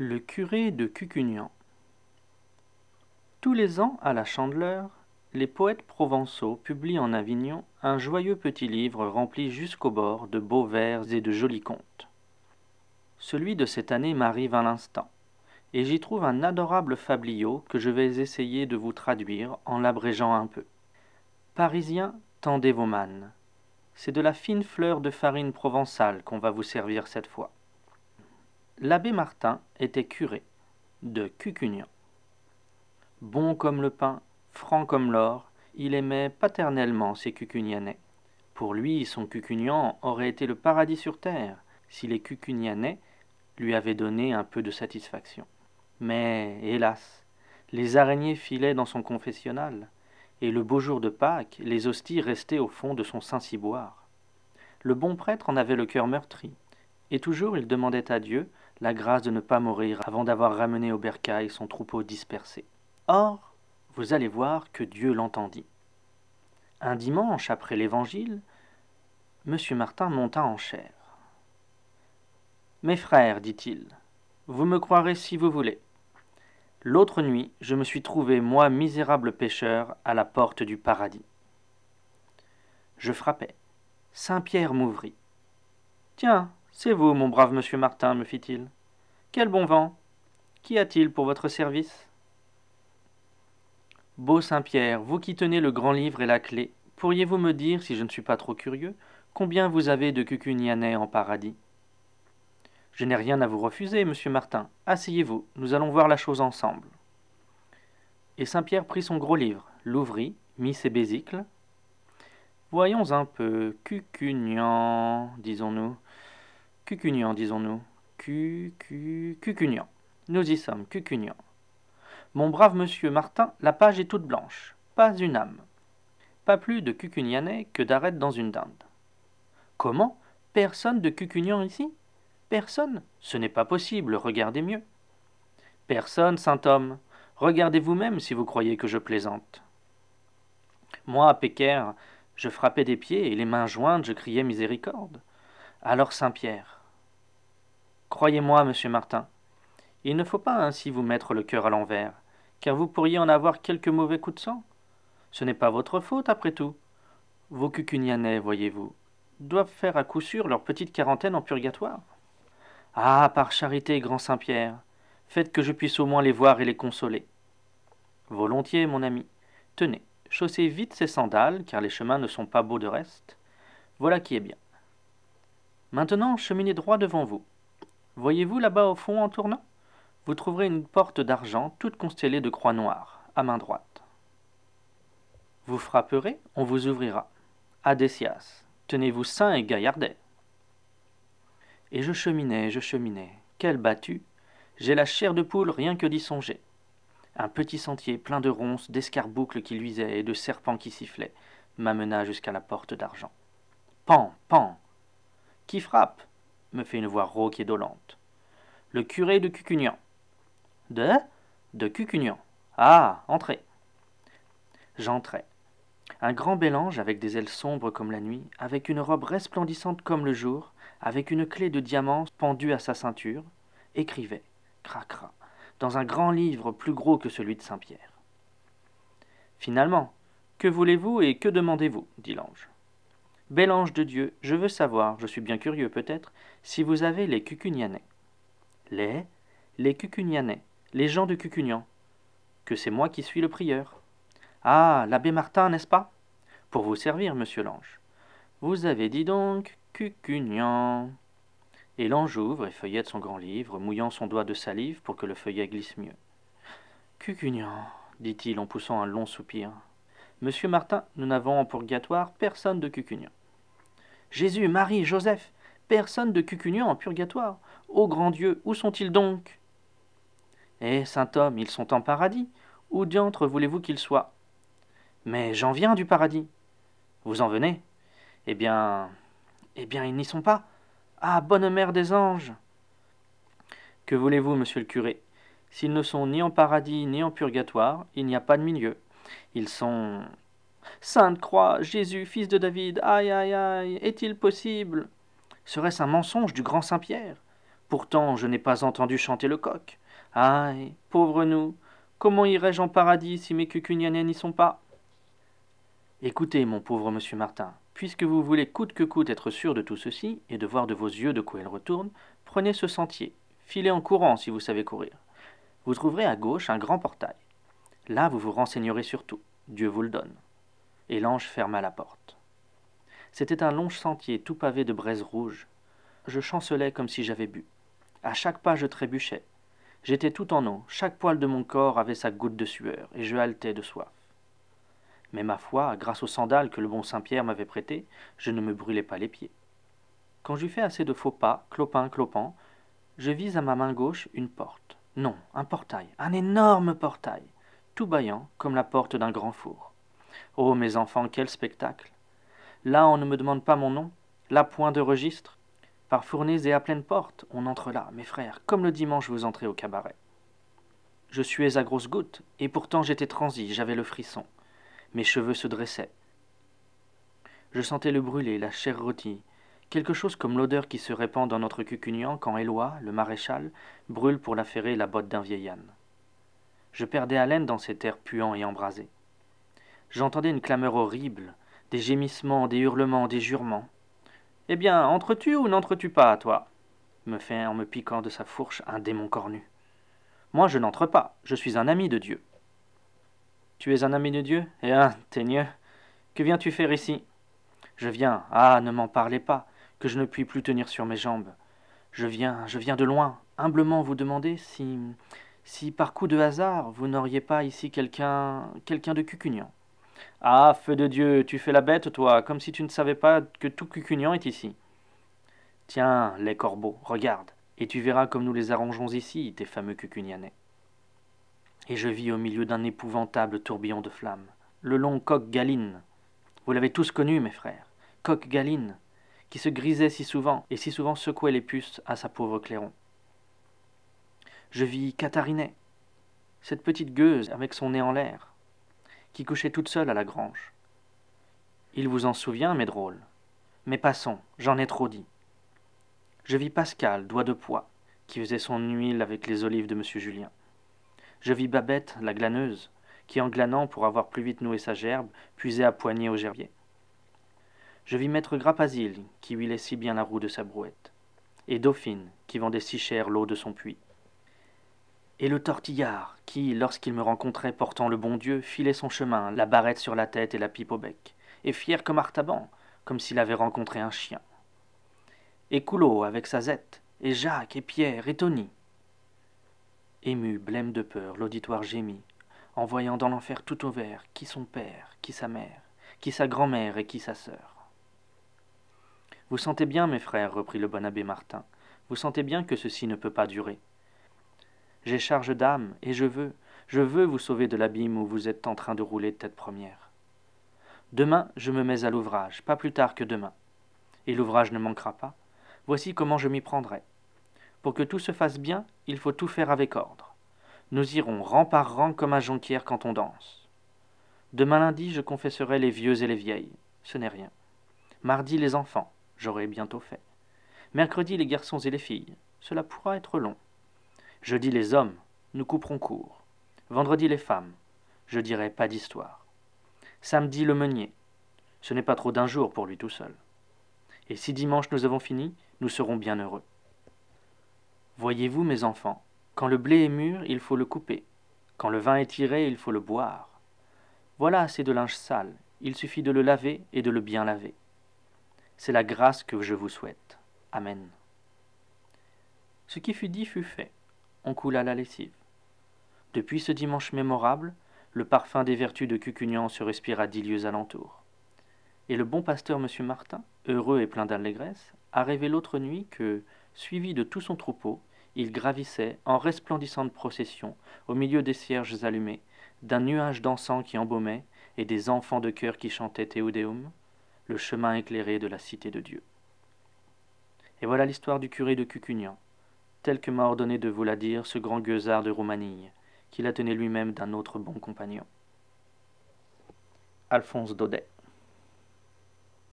Le curé de Cucugnan Tous les ans, à la Chandeleur, les poètes provençaux publient en Avignon un joyeux petit livre rempli jusqu'au bord de beaux vers et de jolis contes. Celui de cette année m'arrive à l'instant, et j'y trouve un adorable fabliau que je vais essayer de vous traduire en l'abrégeant un peu. Parisiens, tendez vos mannes. C'est de la fine fleur de farine provençale qu'on va vous servir cette fois. L'abbé Martin était curé de Cucugnan. Bon comme le pain, franc comme l'or, il aimait paternellement ses Cucugnanais. Pour lui, son Cucugnan aurait été le paradis sur terre si les Cucugnanais lui avaient donné un peu de satisfaction. Mais, hélas, les araignées filaient dans son confessionnal, et le beau jour de Pâques, les hosties restaient au fond de son saint-ciboire. Le bon prêtre en avait le cœur meurtri, et toujours il demandait à Dieu la grâce de ne pas mourir avant d'avoir ramené au bercail son troupeau dispersé. Or, vous allez voir que Dieu l'entendit. Un dimanche après l'Évangile, M. Martin monta en chair. Mes frères, dit-il, vous me croirez si vous voulez. L'autre nuit, je me suis trouvé, moi misérable pécheur, à la porte du paradis. Je frappais. Saint Pierre m'ouvrit. Tiens, c'est vous, mon brave monsieur Martin, me fit-il. Quel bon vent. Qu'y a-t-il pour votre service? Beau Saint-Pierre, vous qui tenez le grand livre et la clé, pourriez-vous me dire, si je ne suis pas trop curieux, combien vous avez de cucugnanais en paradis? Je n'ai rien à vous refuser, monsieur Martin. Asseyez-vous, nous allons voir la chose ensemble. Et Saint-Pierre prit son gros livre, l'ouvrit, mit ses bésicles. Voyons un peu. Cucugnan, disons-nous. Cucugnan, disons-nous. Cu, cu, Cucugnan. Nous y sommes, Cucugnan. Mon brave monsieur Martin, la page est toute blanche. Pas une âme. Pas plus de Cucugnanais que d'arêtes dans une dinde. Comment? Personne de Cucugnan ici? Personne? Ce n'est pas possible, regardez mieux. Personne, saint homme. Regardez vous-même si vous croyez que je plaisante. Moi, Pécaire, je frappais des pieds et les mains jointes, je criais miséricorde. Alors Saint-Pierre, Croyez-moi, monsieur Martin, il ne faut pas ainsi vous mettre le cœur à l'envers, car vous pourriez en avoir quelques mauvais coups de sang. Ce n'est pas votre faute, après tout. Vos cucugnanais, voyez-vous, doivent faire à coup sûr leur petite quarantaine en purgatoire. Ah, par charité, grand Saint-Pierre, faites que je puisse au moins les voir et les consoler. Volontiers, mon ami. Tenez, chaussez vite ces sandales, car les chemins ne sont pas beaux de reste. Voilà qui est bien. Maintenant, cheminez droit devant vous. Voyez-vous là-bas au fond en tournant? Vous trouverez une porte d'argent toute constellée de croix noires, à main droite. Vous frapperez, on vous ouvrira. Adessias, tenez-vous saint et gaillardet. Et je cheminais, je cheminais. Quel battu J'ai la chair de poule rien que d'y songer. Un petit sentier plein de ronces, d'escarboucles qui luisaient et de serpents qui sifflaient m'amena jusqu'à la porte d'argent. Pan, pan Qui frappe? Me fait une voix rauque et dolente. Le curé de Cucugnan. De? De Cucugnan. Ah, entrez. J'entrai. Un grand bel ange avec des ailes sombres comme la nuit, avec une robe resplendissante comme le jour, avec une clé de diamant pendue à sa ceinture, écrivait, cracra, dans un grand livre plus gros que celui de Saint-Pierre. Finalement, que voulez-vous et que demandez-vous? dit l'ange. Bel ange de Dieu, je veux savoir, je suis bien curieux peut-être, si vous avez les Cucugnanais. Les? Les Cucugnanais, les gens de Cucugnan. Que c'est moi qui suis le prieur. Ah, l'abbé Martin, n'est-ce pas? Pour vous servir, monsieur l'ange. Vous avez dit donc Cucugnan. Et l'ange ouvre et feuillette son grand livre, mouillant son doigt de salive pour que le feuillet glisse mieux. Cucugnan, dit-il en poussant un long soupir. Monsieur Martin, nous n'avons en purgatoire personne de Cucugnan. Jésus, Marie, Joseph, personne de Cucugnan en purgatoire. Ô grand Dieu, où sont-ils donc? Eh, saint homme, ils sont en paradis. Où diantre voulez-vous qu'ils soient? Mais j'en viens du paradis. Vous en venez? Eh bien. Eh bien, ils n'y sont pas. Ah, bonne mère des anges Que voulez-vous, monsieur le curé? S'ils ne sont ni en paradis ni en purgatoire, il n'y a pas de milieu. Ils sont Sainte Croix, Jésus, fils de David, aïe aïe aïe, est-il possible? Serait-ce un mensonge du grand Saint-Pierre? Pourtant, je n'ai pas entendu chanter le coq. Aïe, pauvre nous, comment irai-je en paradis si mes cucugnanais n'y sont pas? Écoutez, mon pauvre monsieur Martin, puisque vous voulez coûte que coûte être sûr de tout ceci, et de voir de vos yeux de quoi elle retourne, prenez ce sentier, filez en courant si vous savez courir. Vous trouverez à gauche un grand portail. Là, vous vous renseignerez sur tout. Dieu vous le donne. Et l'ange ferma la porte. C'était un long sentier tout pavé de braises rouges. Je chancelais comme si j'avais bu. À chaque pas, je trébuchais. J'étais tout en eau, chaque poil de mon corps avait sa goutte de sueur, et je haletais de soif. Mais ma foi, grâce aux sandales que le bon Saint-Pierre m'avait prêtées, je ne me brûlais pas les pieds. Quand j'eus fait assez de faux pas, clopin, clopant, je vis à ma main gauche une porte. Non, un portail, un énorme portail, tout bâillant comme la porte d'un grand four. Oh, mes enfants, quel spectacle Là, on ne me demande pas mon nom, là, point de registre. Par fournées et à pleine porte, on entre là, mes frères, comme le dimanche vous entrez au cabaret. Je suais à grosses gouttes, et pourtant j'étais transi, j'avais le frisson. Mes cheveux se dressaient. Je sentais le brûler, la chair rôtie, quelque chose comme l'odeur qui se répand dans notre cucugnan quand Éloi, le maréchal, brûle pour l'affairer la botte d'un vieil âne. Je perdais haleine dans cet air puant et embrasé. J'entendais une clameur horrible, des gémissements, des hurlements, des jurements. Eh bien, entres-tu ou n'entres-tu pas, toi? me fait en me piquant de sa fourche un démon cornu. Moi, je n'entre pas, je suis un ami de Dieu. Tu es un ami de Dieu? Eh hein, teigneux Que viens-tu faire ici? Je viens, ah, ne m'en parlez pas, que je ne puis plus tenir sur mes jambes. Je viens, je viens de loin, humblement vous demander si, si par coup de hasard, vous n'auriez pas ici quelqu'un, quelqu'un de cucugnan. Ah, feu de Dieu, tu fais la bête, toi, comme si tu ne savais pas que tout cucugnan est ici. Tiens, les corbeaux, regarde, et tu verras comme nous les arrangeons ici, tes fameux cucugnanais. Et je vis au milieu d'un épouvantable tourbillon de flammes le long coq Galine. Vous l'avez tous connu, mes frères, coq Galine, qui se grisait si souvent et si souvent secouait les puces à sa pauvre clairon. Je vis Catharinet, cette petite gueuse avec son nez en l'air, qui couchait toute seule à la grange. Il vous en souvient, mes drôles. Mais passons, j'en ai trop dit. Je vis Pascal, doigt de pois, qui faisait son huile avec les olives de monsieur Julien. Je vis Babette, la glaneuse, qui en glanant pour avoir plus vite noué sa gerbe, puisait à poignée au gerbier. Je vis maître Grapasile, qui huilait si bien la roue de sa brouette, et Dauphine, qui vendait si cher l'eau de son puits. Et le tortillard, qui, lorsqu'il me rencontrait portant le bon Dieu, filait son chemin, la barrette sur la tête et la pipe au bec, et fier comme Artaban, comme s'il avait rencontré un chien. Et Coulot avec sa zette, et Jacques, et Pierre, et Tony. Ému, blême de peur, l'auditoire gémit, en voyant dans l'enfer tout au vert, qui son père, qui sa mère, qui sa grand-mère et qui sa sœur. Vous sentez bien, mes frères, reprit le bon abbé Martin, vous sentez bien que ceci ne peut pas durer. J'ai charge d'âme, et je veux, je veux vous sauver de l'abîme où vous êtes en train de rouler tête première. Demain, je me mets à l'ouvrage, pas plus tard que demain. Et l'ouvrage ne manquera pas. Voici comment je m'y prendrai. Pour que tout se fasse bien, il faut tout faire avec ordre. Nous irons rang par rang comme à Jonquière quand on danse. Demain lundi, je confesserai les vieux et les vieilles. Ce n'est rien. Mardi, les enfants. J'aurai bientôt fait. Mercredi, les garçons et les filles. Cela pourra être long. Jeudi, les hommes. Nous couperons court. Vendredi, les femmes. Je dirai pas d'histoire. Samedi, le meunier. Ce n'est pas trop d'un jour pour lui tout seul. Et si dimanche nous avons fini, nous serons bien heureux. Voyez-vous, mes enfants, quand le blé est mûr, il faut le couper. Quand le vin est tiré, il faut le boire. Voilà assez de linge sale, il suffit de le laver et de le bien laver. C'est la grâce que je vous souhaite. Amen. Ce qui fut dit fut fait. On coula la lessive. Depuis ce dimanche mémorable, le parfum des vertus de Cucugnan se respire à dix lieues alentour. Et le bon pasteur M. Martin, heureux et plein d'allégresse, a rêvé l'autre nuit que, suivi de tout son troupeau, il gravissait, en resplendissante procession, au milieu des cierges allumés, d'un nuage d'encens qui embaumait, et des enfants de chœur qui chantaient Théodéum, le chemin éclairé de la cité de Dieu. Et voilà l'histoire du curé de Cucugnan, tel que m'a ordonné de vous la dire ce grand gueusard de Roumanie, qui la tenait lui-même d'un autre bon compagnon. Alphonse Daudet